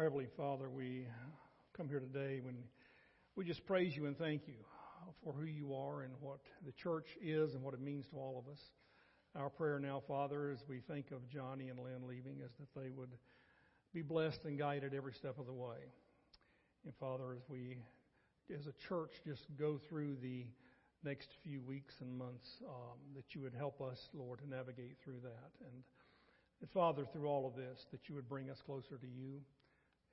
Our Heavenly Father, we come here today when we just praise you and thank you for who you are and what the church is and what it means to all of us. Our prayer now, Father, as we think of Johnny and Lynn leaving, is that they would be blessed and guided every step of the way. And Father, as we, as a church, just go through the next few weeks and months, um, that you would help us, Lord, to navigate through that. And, and Father, through all of this, that you would bring us closer to you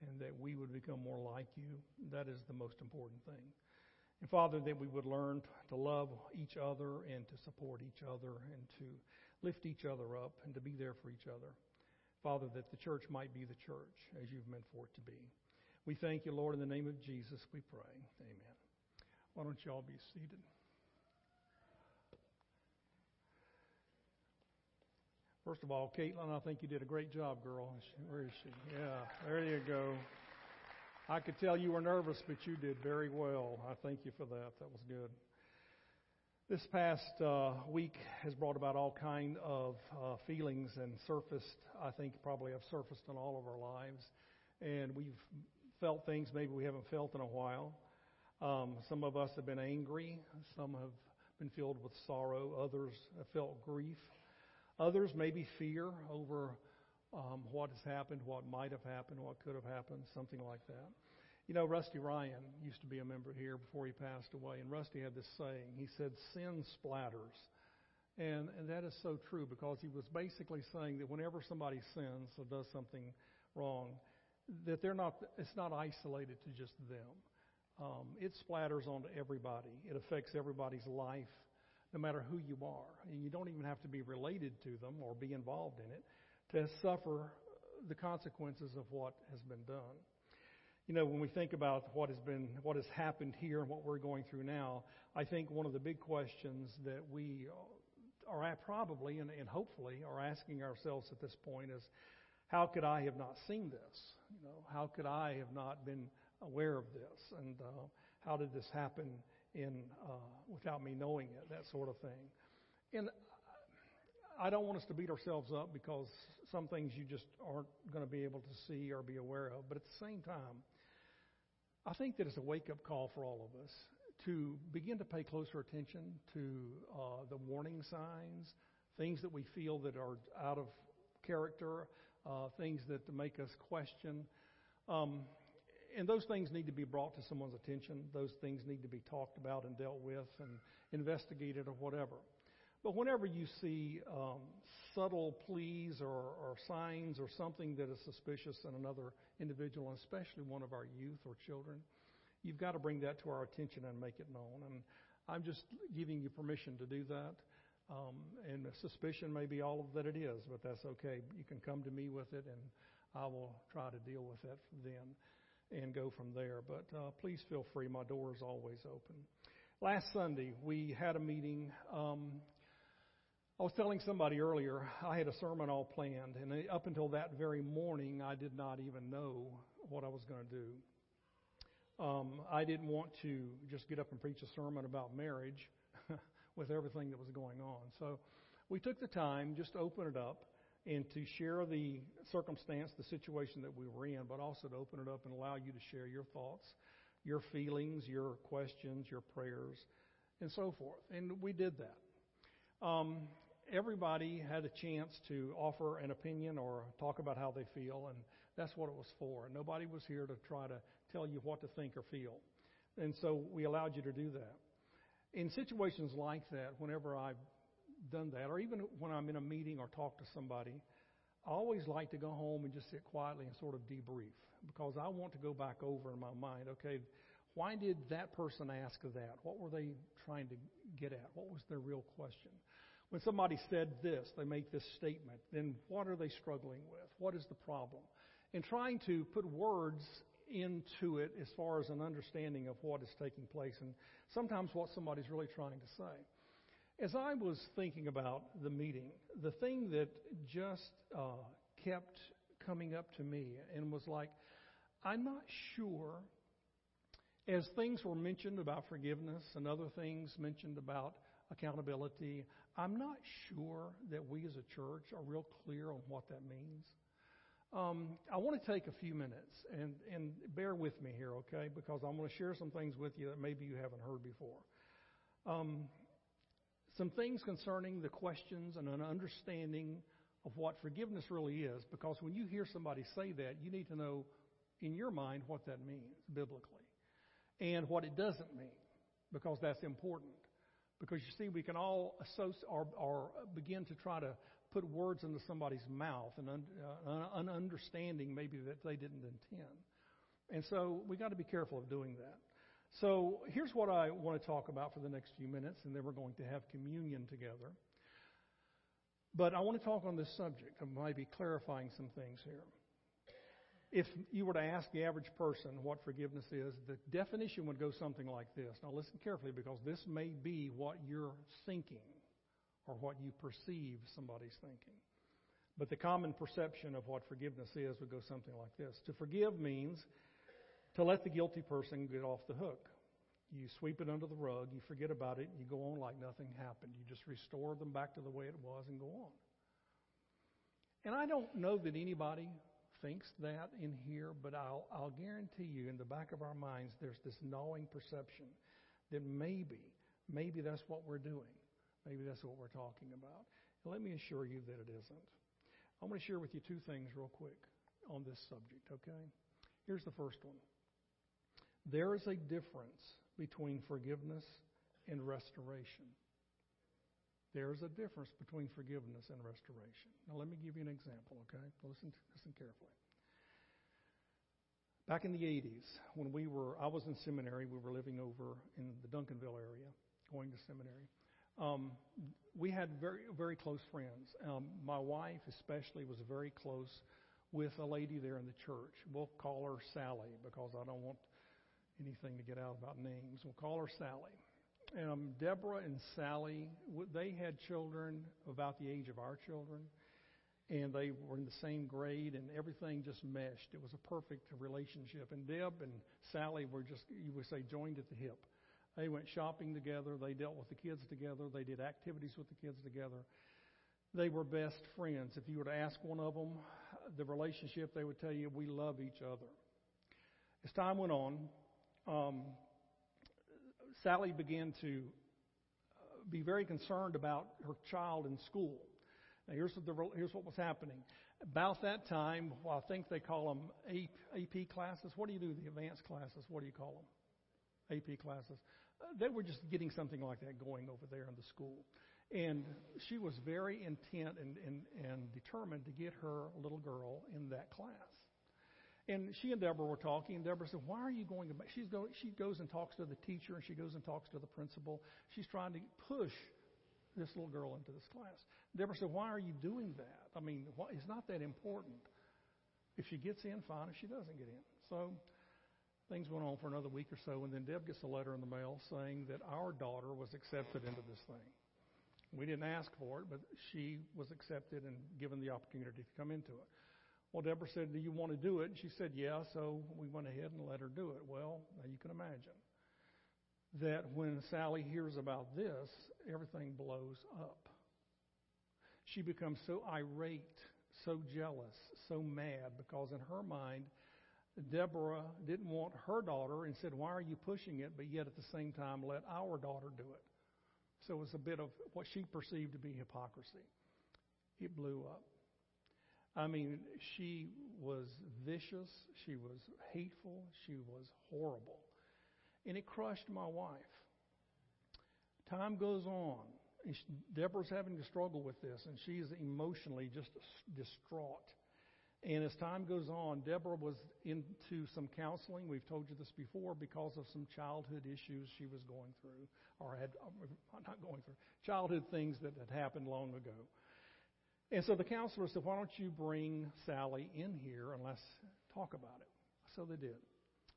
and that we would become more like you. That is the most important thing. And Father, that we would learn to love each other and to support each other and to lift each other up and to be there for each other. Father, that the church might be the church as you've meant for it to be. We thank you, Lord, in the name of Jesus, we pray. Amen. Why don't you all be seated? First of all, Caitlin, I think you did a great job, girl. Where is she? Yeah, there you go. I could tell you were nervous, but you did very well. I thank you for that. That was good. This past uh, week has brought about all kind of uh, feelings and surfaced. I think probably have surfaced in all of our lives, and we've felt things maybe we haven't felt in a while. Um, some of us have been angry. Some have been filled with sorrow. Others have felt grief. Others maybe fear over um, what has happened, what might have happened, what could have happened, something like that. You know, Rusty Ryan used to be a member here before he passed away, and Rusty had this saying. He said, Sin splatters. And, and that is so true because he was basically saying that whenever somebody sins or does something wrong, that they're not, it's not isolated to just them. Um, it splatters onto everybody. It affects everybody's life, no matter who you are. And you don't even have to be related to them or be involved in it to suffer the consequences of what has been done. You know, when we think about what has been, what has happened here and what we're going through now, I think one of the big questions that we are probably and, and hopefully are asking ourselves at this point is, how could I have not seen this? You know, how could I have not been aware of this? And uh, how did this happen in uh, without me knowing it? That sort of thing. And I don't want us to beat ourselves up because some things you just aren't going to be able to see or be aware of. But at the same time, I think that it's a wake up call for all of us to begin to pay closer attention to uh, the warning signs, things that we feel that are out of character, uh, things that make us question. Um, and those things need to be brought to someone's attention. Those things need to be talked about and dealt with and investigated or whatever. But whenever you see um, subtle pleas or, or signs or something that is suspicious in another individual, especially one of our youth or children, you've got to bring that to our attention and make it known. And I'm just giving you permission to do that. Um, and suspicion may be all of that it is, but that's okay. You can come to me with it, and I will try to deal with it then and go from there. But uh, please feel free. My door is always open. Last Sunday, we had a meeting. Um, I was telling somebody earlier, I had a sermon all planned, and up until that very morning, I did not even know what I was going to do. Um, I didn't want to just get up and preach a sermon about marriage with everything that was going on. So we took the time just to open it up and to share the circumstance, the situation that we were in, but also to open it up and allow you to share your thoughts, your feelings, your questions, your prayers, and so forth. And we did that. Um, everybody had a chance to offer an opinion or talk about how they feel, and that's what it was for. Nobody was here to try to tell you what to think or feel. And so we allowed you to do that. In situations like that, whenever I've done that, or even when I'm in a meeting or talk to somebody, I always like to go home and just sit quietly and sort of debrief because I want to go back over in my mind, okay, why did that person ask that? What were they trying to get at? What was their real question? When somebody said this, they make this statement, then what are they struggling with? What is the problem? And trying to put words into it as far as an understanding of what is taking place and sometimes what somebody's really trying to say. As I was thinking about the meeting, the thing that just uh, kept coming up to me and was like, I'm not sure, as things were mentioned about forgiveness and other things mentioned about accountability, I'm not sure that we as a church are real clear on what that means. Um, I want to take a few minutes and, and bear with me here, okay? Because I'm going to share some things with you that maybe you haven't heard before. Um, some things concerning the questions and an understanding of what forgiveness really is. Because when you hear somebody say that, you need to know in your mind what that means biblically and what it doesn't mean, because that's important. Because you see, we can all associate or, or begin to try to put words into somebody's mouth and un, uh, an understanding maybe that they didn't intend. And so we got to be careful of doing that. So here's what I want to talk about for the next few minutes, and then we're going to have communion together. But I want to talk on this subject. I might be clarifying some things here. If you were to ask the average person what forgiveness is, the definition would go something like this. Now listen carefully because this may be what you're thinking or what you perceive somebody's thinking. But the common perception of what forgiveness is would go something like this. To forgive means to let the guilty person get off the hook. You sweep it under the rug, you forget about it, you go on like nothing happened. You just restore them back to the way it was and go on. And I don't know that anybody thinks that in here, but I'll, I'll guarantee you in the back of our minds there's this gnawing perception that maybe, maybe that's what we're doing. Maybe that's what we're talking about. And let me assure you that it isn't. I'm going to share with you two things real quick on this subject, okay? Here's the first one. There is a difference between forgiveness and restoration. There's a difference between forgiveness and restoration. Now, let me give you an example, okay? Listen, listen carefully. Back in the 80s, when we were, I was in seminary, we were living over in the Duncanville area, going to seminary. Um, we had very, very close friends. Um, my wife, especially, was very close with a lady there in the church. We'll call her Sally because I don't want anything to get out about names. We'll call her Sally. Um, Deborah and Sally, they had children about the age of our children, and they were in the same grade, and everything just meshed. It was a perfect relationship. And Deb and Sally were just, you would say, joined at the hip. They went shopping together. They dealt with the kids together. They did activities with the kids together. They were best friends. If you were to ask one of them the relationship, they would tell you, we love each other. As time went on, um, Sally began to uh, be very concerned about her child in school. Now, here's what, the, here's what was happening. About that time, well, I think they call them AP classes. What do you do, the advanced classes? What do you call them? AP classes. Uh, they were just getting something like that going over there in the school. And she was very intent and, and, and determined to get her little girl in that class. And she and Deborah were talking, and Deborah said, Why are you going to? She's go, she goes and talks to the teacher, and she goes and talks to the principal. She's trying to push this little girl into this class. Deborah said, Why are you doing that? I mean, why, it's not that important. If she gets in, fine. If she doesn't get in. So things went on for another week or so, and then Deb gets a letter in the mail saying that our daughter was accepted into this thing. We didn't ask for it, but she was accepted and given the opportunity to come into it. Well, Deborah said, Do you want to do it? And she said, Yeah. So we went ahead and let her do it. Well, now you can imagine that when Sally hears about this, everything blows up. She becomes so irate, so jealous, so mad because in her mind, Deborah didn't want her daughter and said, Why are you pushing it? But yet at the same time, let our daughter do it. So it was a bit of what she perceived to be hypocrisy. It blew up. I mean, she was vicious, she was hateful, she was horrible. And it crushed my wife. Time goes on. And she, Deborah's having to struggle with this, and she's emotionally just distraught. And as time goes on, Deborah was into some counseling. We've told you this before because of some childhood issues she was going through, or had, uh, not going through, childhood things that had happened long ago. And so the counselor said, Why don't you bring Sally in here and let's talk about it? So they did.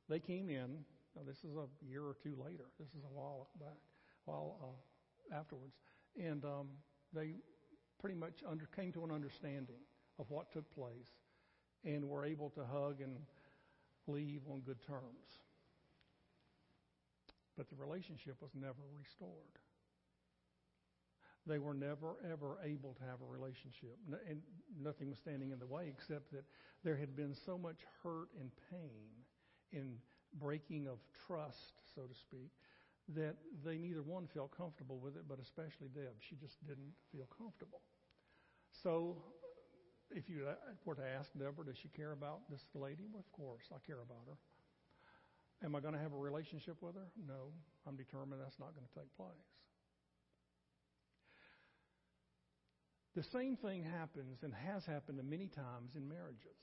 They came in. Now, this is a year or two later. This is a while back, while uh, afterwards. And um, they pretty much under, came to an understanding of what took place and were able to hug and leave on good terms. But the relationship was never restored. They were never, ever able to have a relationship. And nothing was standing in the way except that there had been so much hurt and pain in breaking of trust, so to speak, that they neither one felt comfortable with it, but especially Deb. She just didn't feel comfortable. So, if you uh, were to ask Deborah, does she care about this lady? Well, of course, I care about her. Am I going to have a relationship with her? No. I'm determined that's not going to take place. The same thing happens and has happened many times in marriages.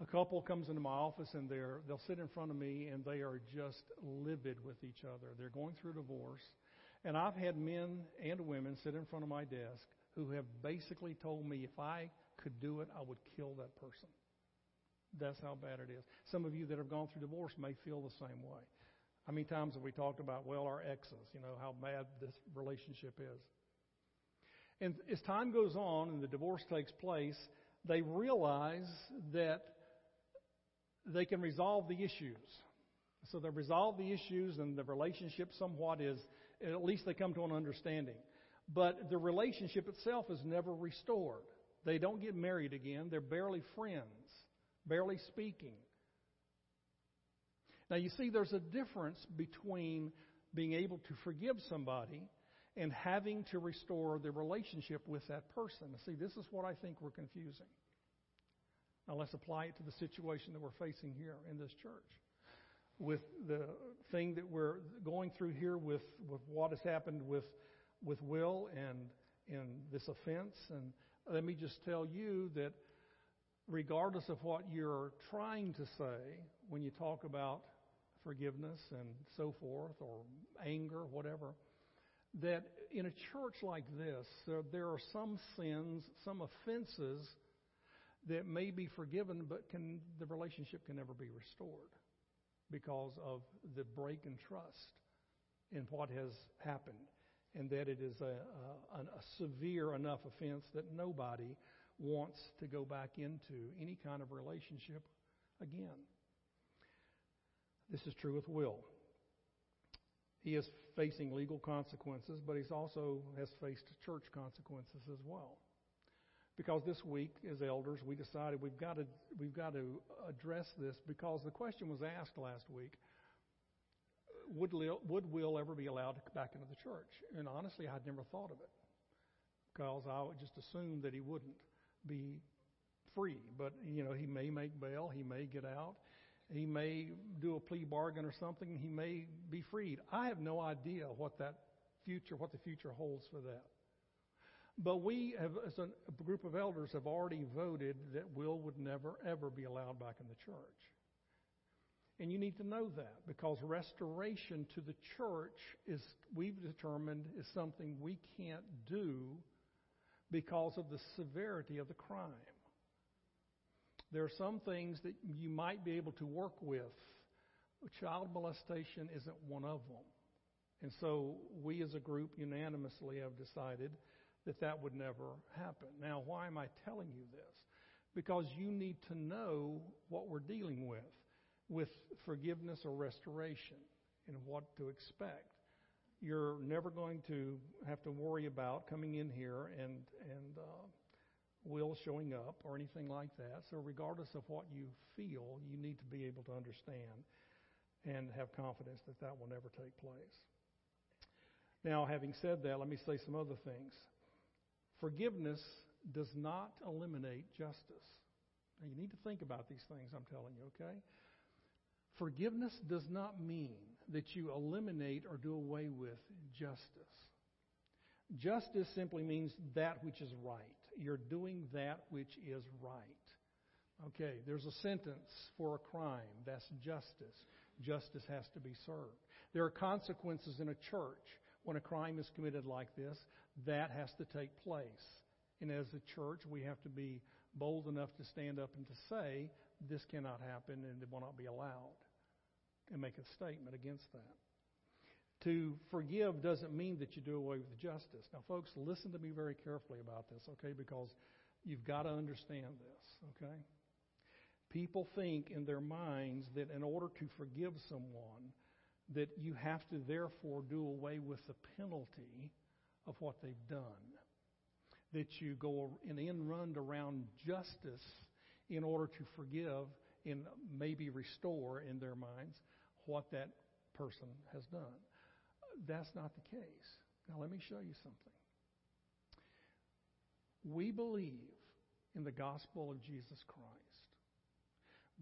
A couple comes into my office and they're, they'll sit in front of me and they are just livid with each other. They're going through divorce. And I've had men and women sit in front of my desk who have basically told me if I could do it, I would kill that person. That's how bad it is. Some of you that have gone through divorce may feel the same way. How many times have we talked about, well, our exes, you know, how bad this relationship is? And as time goes on and the divorce takes place, they realize that they can resolve the issues. So they resolve the issues and the relationship somewhat is, at least they come to an understanding. But the relationship itself is never restored. They don't get married again. They're barely friends, barely speaking. Now you see, there's a difference between being able to forgive somebody and having to restore the relationship with that person. See, this is what I think we're confusing. Now let's apply it to the situation that we're facing here in this church. With the thing that we're going through here with, with what has happened with, with Will and, and this offense. And let me just tell you that regardless of what you're trying to say when you talk about forgiveness and so forth, or anger, whatever, that in a church like this, there, there are some sins, some offenses that may be forgiven, but can, the relationship can never be restored because of the break in trust in what has happened, and that it is a, a, a severe enough offense that nobody wants to go back into any kind of relationship again. This is true with Will. He is facing legal consequences, but he's also has faced church consequences as well. Because this week, as elders, we decided we've got to we've got to address this because the question was asked last week: Would would Will ever be allowed back into the church? And honestly, I'd never thought of it because I would just assume that he wouldn't be free. But you know, he may make bail, he may get out, he may do a plea bargain or something. He may be freed. I have no idea what that future, what the future holds for that. But we, have, as a group of elders, have already voted that Will would never, ever be allowed back in the church. And you need to know that because restoration to the church is, we've determined, is something we can't do because of the severity of the crime. There are some things that you might be able to work with. Child molestation isn't one of them. And so we as a group unanimously have decided that that would never happen. Now, why am I telling you this? Because you need to know what we're dealing with, with forgiveness or restoration and what to expect. You're never going to have to worry about coming in here and, and uh, will showing up or anything like that. So, regardless of what you feel, you need to be able to understand and have confidence that that will never take place. Now, having said that, let me say some other things. Forgiveness does not eliminate justice. Now, you need to think about these things I'm telling you, okay? Forgiveness does not mean that you eliminate or do away with justice. Justice simply means that which is right you're doing that which is right. Okay, there's a sentence for a crime. That's justice. Justice has to be served. There are consequences in a church when a crime is committed like this. That has to take place. And as a church, we have to be bold enough to stand up and to say, this cannot happen and it will not be allowed, and make a statement against that. To forgive doesn't mean that you do away with justice. Now, folks, listen to me very carefully about this, okay? Because you've got to understand this, okay? People think in their minds that in order to forgive someone, that you have to therefore do away with the penalty of what they've done. That you go an end run around justice in order to forgive and maybe restore in their minds what that person has done. That's not the case. Now, let me show you something. We believe in the gospel of Jesus Christ.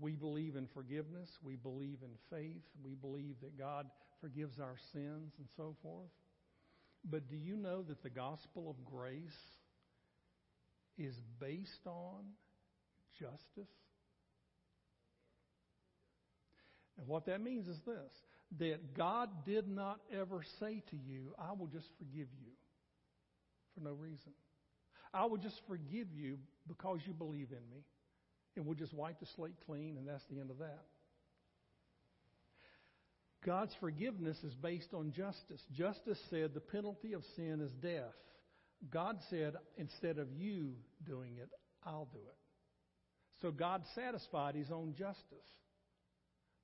We believe in forgiveness. We believe in faith. We believe that God forgives our sins and so forth. But do you know that the gospel of grace is based on justice? And what that means is this that God did not ever say to you, I will just forgive you for no reason. I will just forgive you because you believe in me. And we'll just wipe the slate clean, and that's the end of that. God's forgiveness is based on justice. Justice said the penalty of sin is death. God said, instead of you doing it, I'll do it. So God satisfied his own justice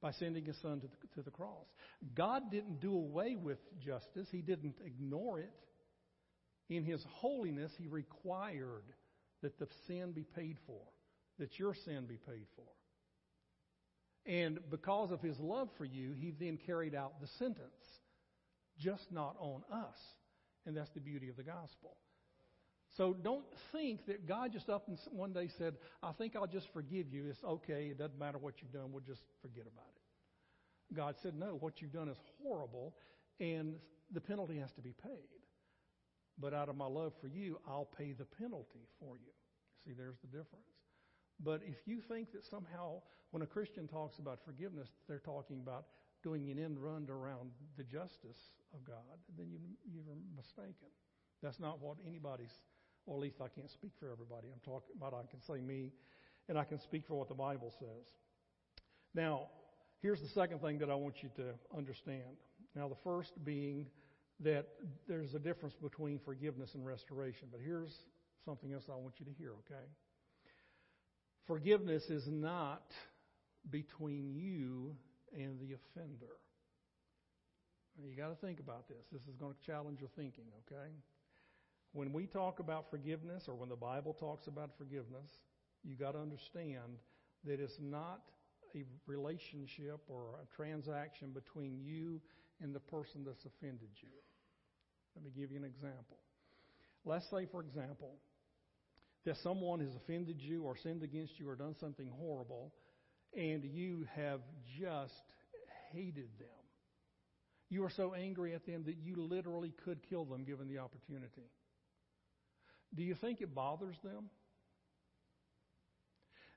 by sending his son to the, to the cross. God didn't do away with justice, he didn't ignore it. In his holiness, he required that the sin be paid for, that your sin be paid for. And because of his love for you, he then carried out the sentence, just not on us. And that's the beauty of the gospel. So don't think that God just up and one day said, I think I'll just forgive you. It's okay. It doesn't matter what you've done. We'll just forget about it. God said, no, what you've done is horrible and the penalty has to be paid. But out of my love for you, I'll pay the penalty for you. See, there's the difference. But if you think that somehow when a Christian talks about forgiveness, they're talking about doing an end run around the justice of God, then you, you're mistaken. That's not what anybody's or at least I can't speak for everybody. I'm talking about I can say me, and I can speak for what the Bible says. Now, here's the second thing that I want you to understand. Now, the first being that there's a difference between forgiveness and restoration, but here's something else I want you to hear, okay? Forgiveness is not between you and the offender. You got to think about this. This is going to challenge your thinking, okay? When we talk about forgiveness or when the Bible talks about forgiveness, you got to understand that it's not a relationship or a transaction between you and the person that's offended you. Let me give you an example. Let's say, for example, that someone has offended you or sinned against you or done something horrible, and you have just hated them. You are so angry at them that you literally could kill them given the opportunity. Do you think it bothers them?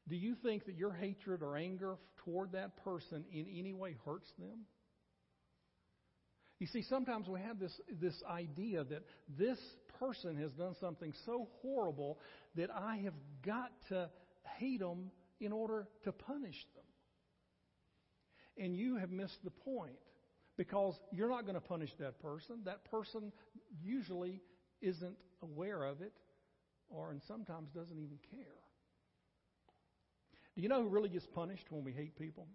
Do you think that your hatred or anger toward that person in any way hurts them? You see, sometimes we have this, this idea that this person has done something so horrible that I have got to hate them in order to punish them. And you have missed the point because you're not going to punish that person. That person usually isn't aware of it or and sometimes doesn't even care. Do you know who really gets punished when we hate people?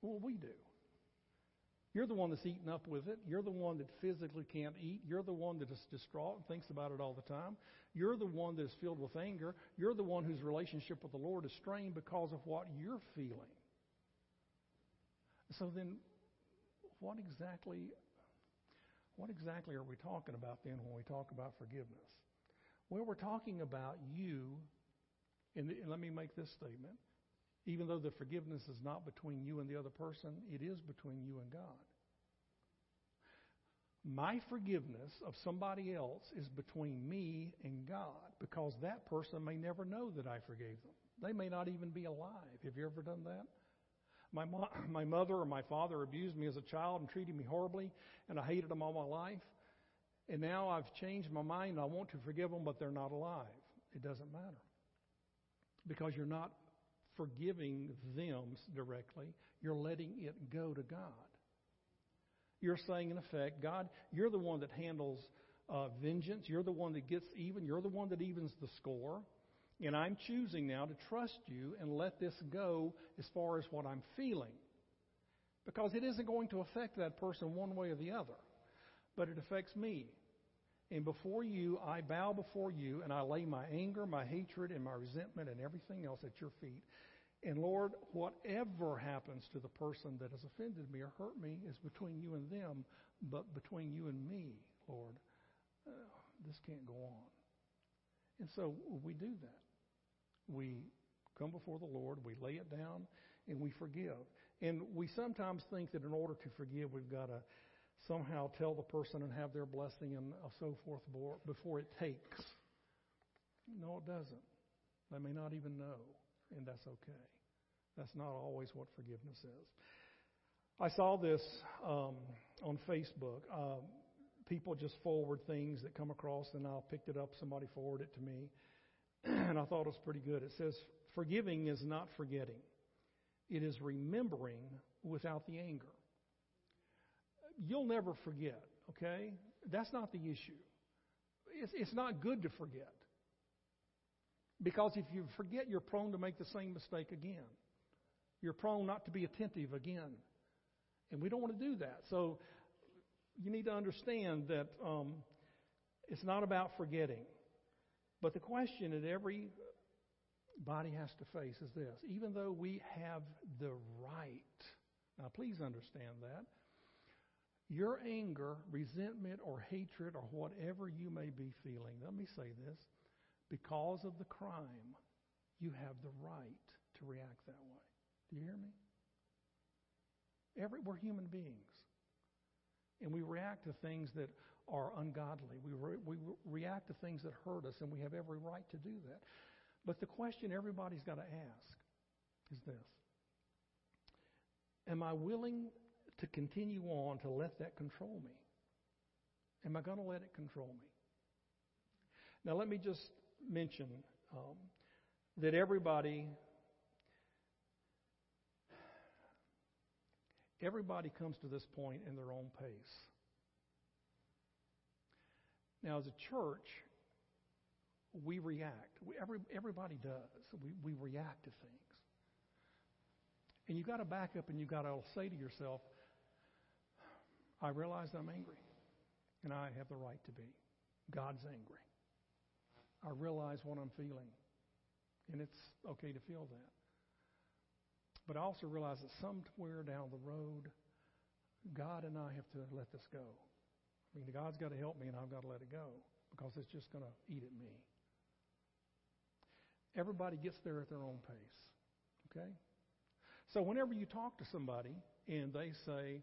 Well, we do. You're the one that's eaten up with it. You're the one that physically can't eat. You're the one that is distraught and thinks about it all the time. You're the one that is filled with anger. You're the one whose relationship with the Lord is strained because of what you're feeling. So then, what exactly, what exactly are we talking about then when we talk about forgiveness? Well, we're talking about you, and, the, and let me make this statement. Even though the forgiveness is not between you and the other person, it is between you and God. My forgiveness of somebody else is between me and God because that person may never know that I forgave them. They may not even be alive. Have you ever done that? My, mo- my mother or my father abused me as a child and treated me horribly, and I hated them all my life. And now I've changed my mind. I want to forgive them, but they're not alive. It doesn't matter. Because you're not forgiving them directly, you're letting it go to God. You're saying, in effect, God, you're the one that handles uh, vengeance. You're the one that gets even. You're the one that evens the score. And I'm choosing now to trust you and let this go as far as what I'm feeling. Because it isn't going to affect that person one way or the other but it affects me. And before you, I bow before you, and I lay my anger, my hatred, and my resentment, and everything else at your feet. And Lord, whatever happens to the person that has offended me or hurt me is between you and them, but between you and me, Lord, uh, this can't go on. And so we do that. We come before the Lord, we lay it down, and we forgive. And we sometimes think that in order to forgive, we've got to somehow tell the person and have their blessing and so forth before it takes. No, it doesn't. They may not even know, and that's okay. That's not always what forgiveness is. I saw this um, on Facebook. Um, people just forward things that come across, and I picked it up. Somebody forwarded it to me, and I thought it was pretty good. It says, Forgiving is not forgetting, it is remembering without the anger. You'll never forget, okay? That's not the issue. It's, it's not good to forget. Because if you forget, you're prone to make the same mistake again. You're prone not to be attentive again. And we don't want to do that. So you need to understand that um, it's not about forgetting. But the question that every body has to face is this even though we have the right, now please understand that, your anger, resentment, or hatred, or whatever you may be feeling, let me say this because of the crime, you have the right to react that way. Do you hear me? Every, we're human beings. And we react to things that are ungodly. We, re, we react to things that hurt us, and we have every right to do that. But the question everybody's got to ask is this Am I willing to continue on to let that control me? Am I going to let it control me? Now, let me just mention um, that everybody everybody comes to this point in their own pace. Now, as a church, we react. We, every, everybody does. We, we react to things. And you've got to back up and you've got to say to yourself, I realize I'm angry, and I have the right to be. God's angry. I realize what I'm feeling, and it's okay to feel that. But I also realize that somewhere down the road, God and I have to let this go. I mean, God's got to help me, and I've got to let it go because it's just going to eat at me. Everybody gets there at their own pace. Okay? So whenever you talk to somebody and they say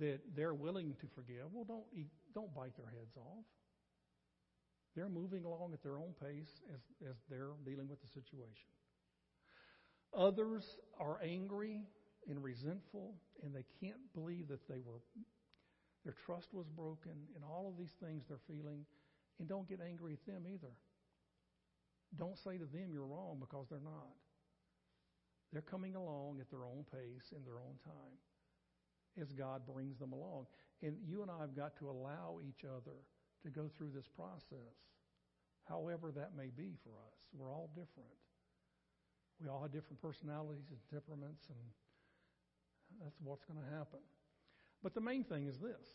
that they're willing to forgive, well, don't eat, don't bite their heads off. They're moving along at their own pace as, as they're dealing with the situation. Others are angry and resentful, and they can't believe that they were their trust was broken, and all of these things they're feeling, and don't get angry at them either. Don't say to them you're wrong because they're not. They're coming along at their own pace in their own time as God brings them along. And you and I have got to allow each other to go through this process, however that may be for us. We're all different. We all have different personalities and temperaments, and that's what's going to happen. But the main thing is this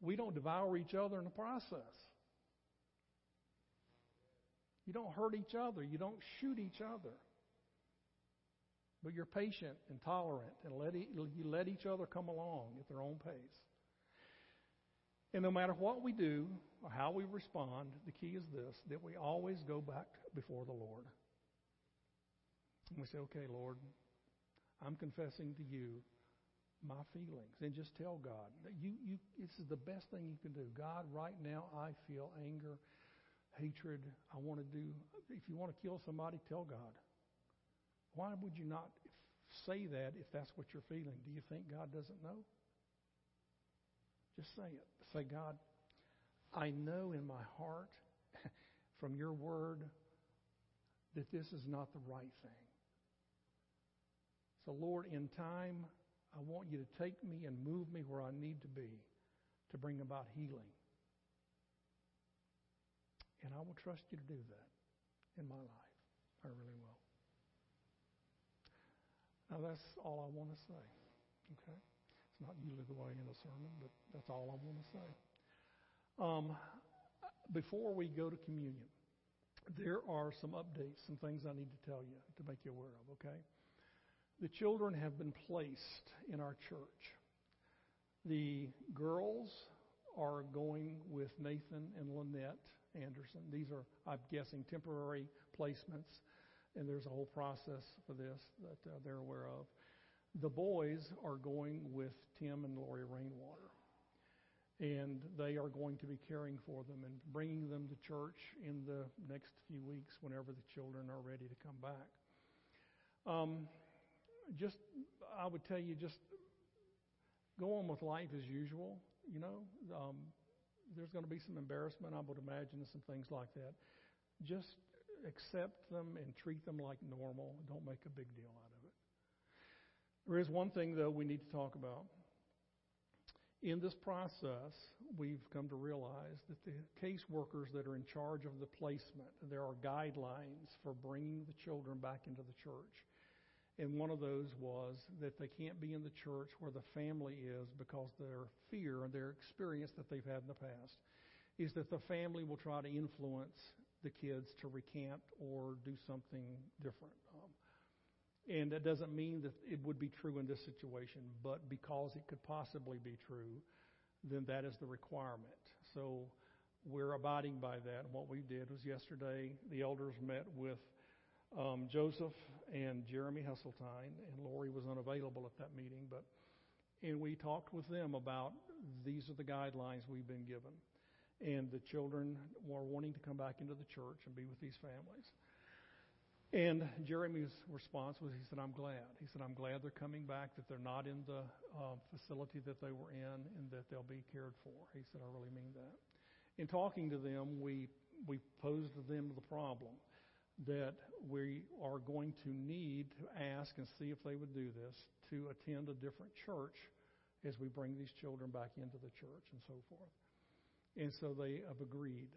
we don't devour each other in the process. You don't hurt each other. You don't shoot each other. But you're patient and tolerant and let e- you let each other come along at their own pace. And no matter what we do or how we respond, the key is this that we always go back before the Lord. And we say, okay, Lord, I'm confessing to you my feelings. And just tell God you, you, this is the best thing you can do. God, right now I feel anger hatred. I want to do, if you want to kill somebody, tell God. Why would you not say that if that's what you're feeling? Do you think God doesn't know? Just say it. Say, God, I know in my heart from your word that this is not the right thing. So, Lord, in time, I want you to take me and move me where I need to be to bring about healing. And I will trust you to do that in my life. I really will. Now, that's all I want to say. Okay? It's not usually the way in a sermon, but that's all I want to say. Um, before we go to communion, there are some updates, some things I need to tell you to make you aware of, okay? The children have been placed in our church. The girls are going with Nathan and Lynette Anderson. These are, I'm guessing, temporary placements, and there's a whole process for this that uh, they're aware of. The boys are going with Tim and Lori Rainwater and they are going to be caring for them and bringing them to church in the next few weeks whenever the children are ready to come back. Um, just, I would tell you, just go on with life as usual. You know, um, there's going to be some embarrassment, I would imagine, and some things like that. Just accept them and treat them like normal. Don't make a big deal out of it. There is one thing, though, we need to talk about in this process, we've come to realize that the caseworkers that are in charge of the placement, there are guidelines for bringing the children back into the church. And one of those was that they can't be in the church where the family is because their fear and their experience that they've had in the past is that the family will try to influence the kids to recant or do something different. Um, and that doesn't mean that it would be true in this situation, but because it could possibly be true, then that is the requirement. So we're abiding by that. And what we did was yesterday, the elders met with um, Joseph and Jeremy Hesseltine, and Lori was unavailable at that meeting, but and we talked with them about these are the guidelines we've been given. And the children were wanting to come back into the church and be with these families. And Jeremy's response was, he said, I'm glad. He said, I'm glad they're coming back, that they're not in the uh, facility that they were in, and that they'll be cared for. He said, I really mean that. In talking to them, we, we posed to them the problem that we are going to need to ask and see if they would do this to attend a different church as we bring these children back into the church and so forth. And so they have agreed.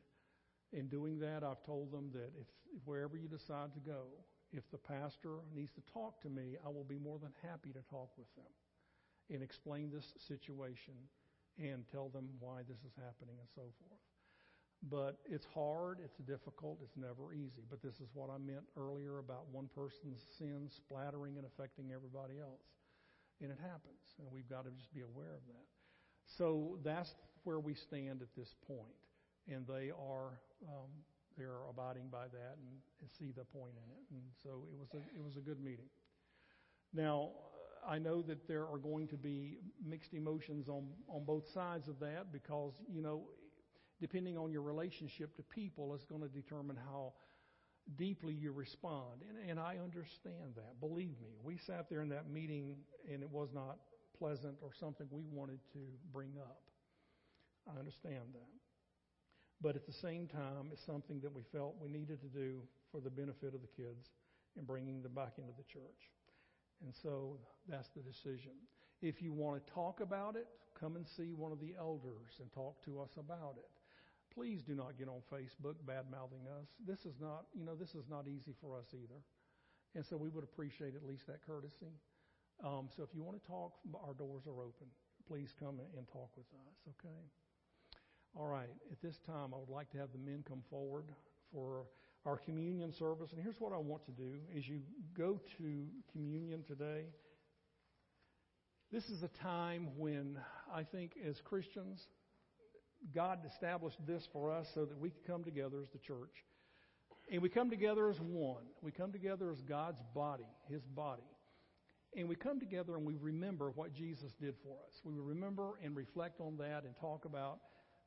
In doing that, I've told them that if, wherever you decide to go, if the pastor needs to talk to me, I will be more than happy to talk with them and explain this situation and tell them why this is happening and so forth. But it's hard, it's difficult, it's never easy. But this is what I meant earlier about one person's sin splattering and affecting everybody else. And it happens, and we've got to just be aware of that. So that's where we stand at this point and they are um, they're abiding by that and, and see the point in it. And so it was a it was a good meeting. Now I know that there are going to be mixed emotions on on both sides of that because you know depending on your relationship to people is going to determine how deeply you respond. And, and I understand that. Believe me, we sat there in that meeting and it was not pleasant or something we wanted to bring up. I understand that. But at the same time, it's something that we felt we needed to do for the benefit of the kids and bringing them back into the church. And so that's the decision. If you want to talk about it, come and see one of the elders and talk to us about it. Please do not get on Facebook bad mouthing us. This is not, you know, this is not easy for us either. And so we would appreciate at least that courtesy. Um, so if you want to talk, our doors are open. Please come and talk with us, okay? All right, at this time, I would like to have the men come forward for our communion service. And here's what I want to do as you go to communion today. This is a time when I think as Christians, God established this for us so that we could come together as the church. And we come together as one. We come together as God's body, His body. And we come together and we remember what Jesus did for us. We remember and reflect on that and talk about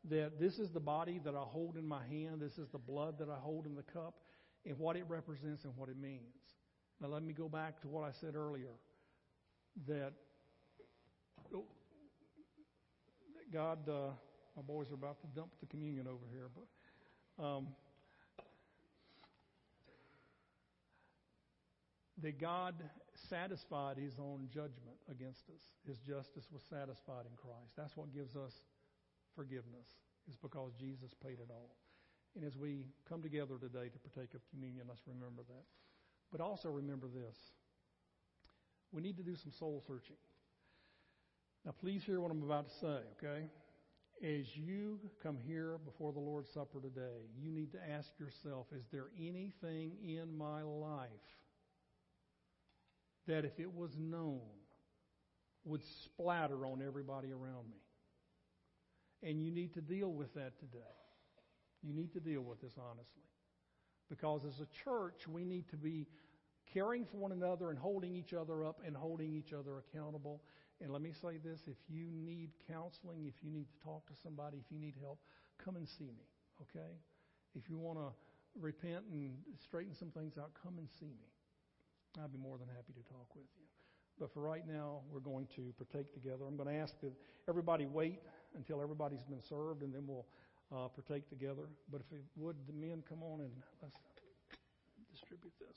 that this is the body that I hold in my hand, this is the blood that I hold in the cup, and what it represents and what it means. Now, let me go back to what I said earlier that, oh, that God, uh, my boys are about to dump the communion over here, but. Um, that God satisfied his own judgment against us. His justice was satisfied in Christ. That's what gives us forgiveness is because Jesus paid it all. And as we come together today to partake of communion, let's remember that. But also remember this we need to do some soul searching. Now, please hear what I'm about to say, okay? as you come here before the Lord's Supper today, you need to ask yourself is there anything in my life that, if it was known, would splatter on everybody around me? And you need to deal with that today. You need to deal with this honestly. Because as a church, we need to be caring for one another and holding each other up and holding each other accountable. And let me say this if you need counseling, if you need to talk to somebody, if you need help, come and see me, okay? If you want to repent and straighten some things out, come and see me. I'd be more than happy to talk with you. But for right now, we're going to partake together. I'm going to ask that everybody wait until everybody's been served, and then we'll uh, partake together. But if it would, the men come on and let's distribute this.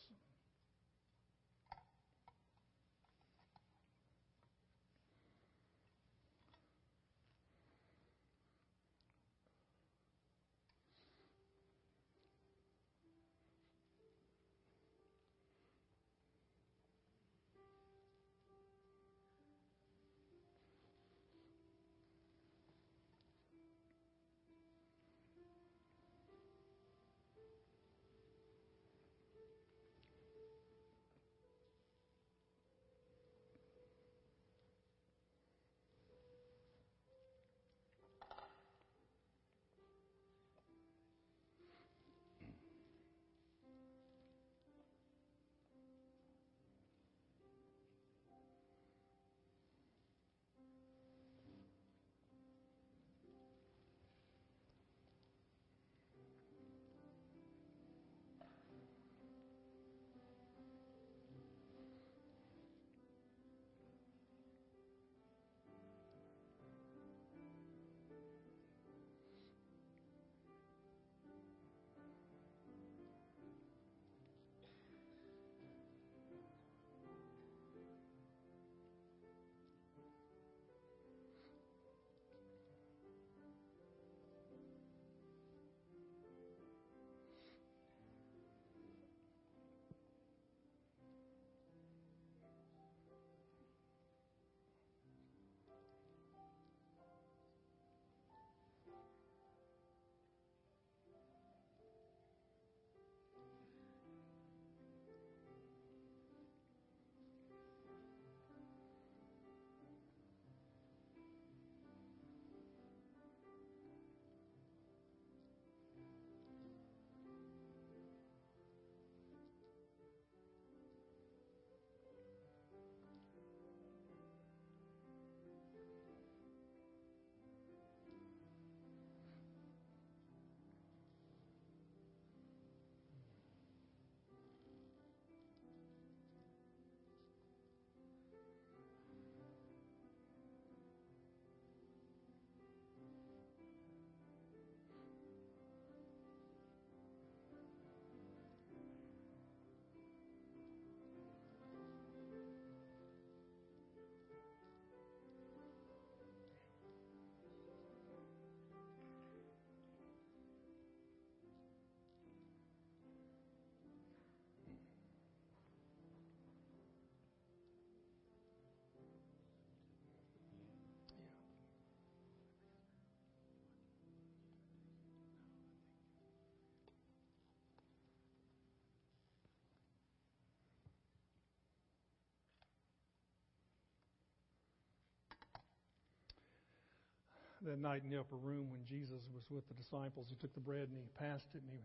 That night in the upper room when Jesus was with the disciples. He took the bread and he passed it and he,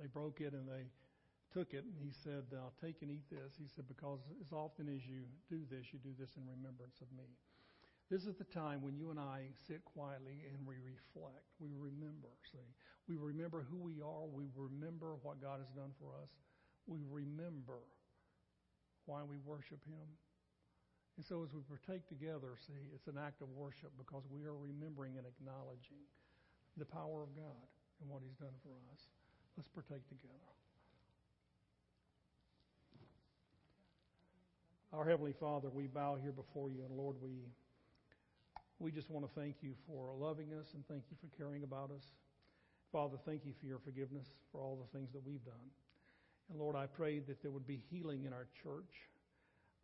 they broke it and they took it and he said, uh, Take and eat this. He said, Because as often as you do this, you do this in remembrance of me. This is the time when you and I sit quietly and we reflect. We remember, see. We remember who we are. We remember what God has done for us. We remember why we worship Him. And so as we partake together, see, it's an act of worship because we are remembering and acknowledging the power of God and what He's done for us. Let's partake together. Our Heavenly Father, we bow here before you, and Lord, we we just want to thank you for loving us and thank you for caring about us. Father, thank you for your forgiveness for all the things that we've done. And Lord, I pray that there would be healing in our church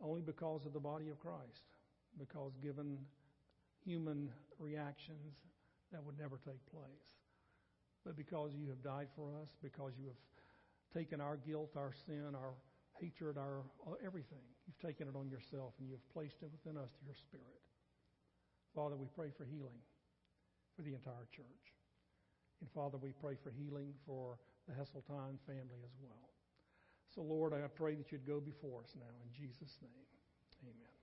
only because of the body of Christ. Because given human reactions, that would never take place. But because you have died for us, because you have taken our guilt, our sin, our hatred, our uh, everything, you've taken it on yourself and you have placed it within us through your Spirit. Father, we pray for healing for the entire church. And Father, we pray for healing for the Heseltine family as well. So, Lord, I pray that you'd go before us now. In Jesus' name, amen.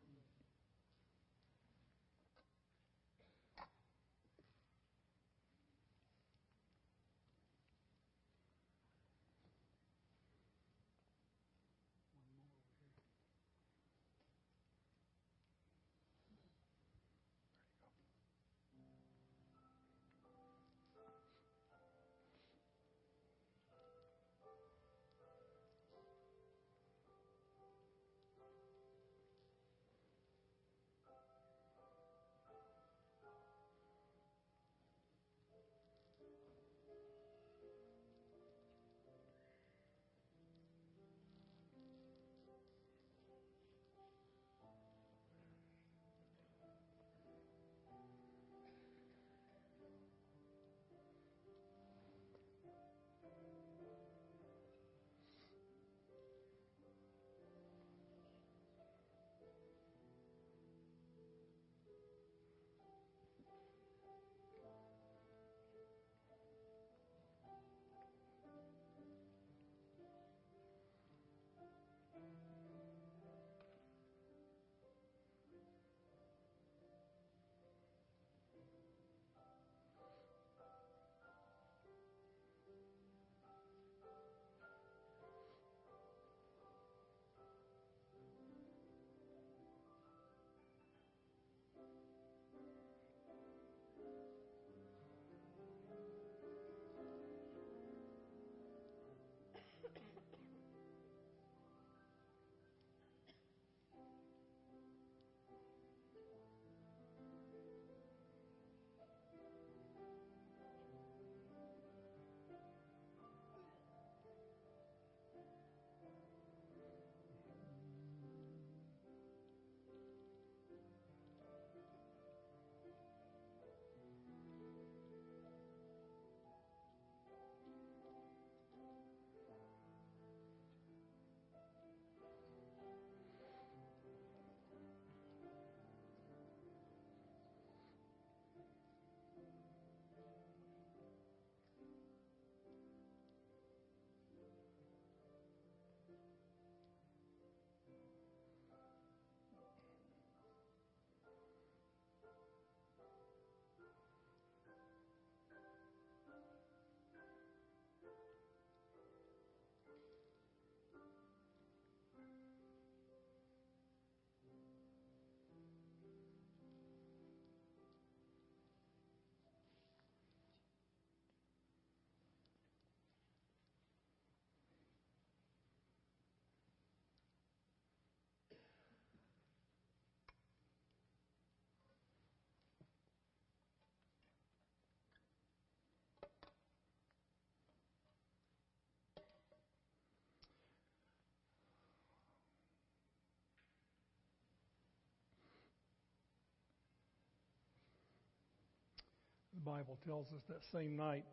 Bible tells us that same night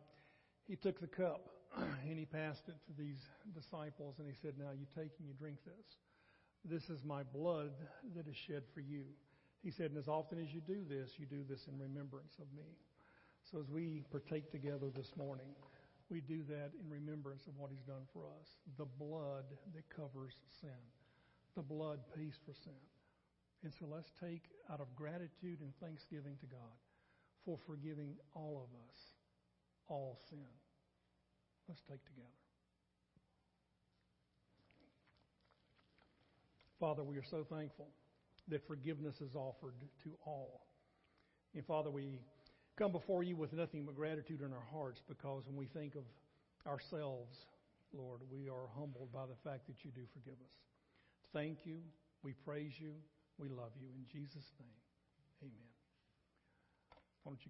he took the cup and he passed it to these disciples and he said, Now you take and you drink this. This is my blood that is shed for you. He said, And as often as you do this, you do this in remembrance of me. So as we partake together this morning, we do that in remembrance of what he's done for us. The blood that covers sin. The blood pays for sin. And so let's take out of gratitude and thanksgiving to God for forgiving all of us all sin. Let's take together. Father, we are so thankful that forgiveness is offered to all. And Father, we come before you with nothing but gratitude in our hearts because when we think of ourselves, Lord, we are humbled by the fact that you do forgive us. Thank you. We praise you. We love you. In Jesus' name, amen. Don't you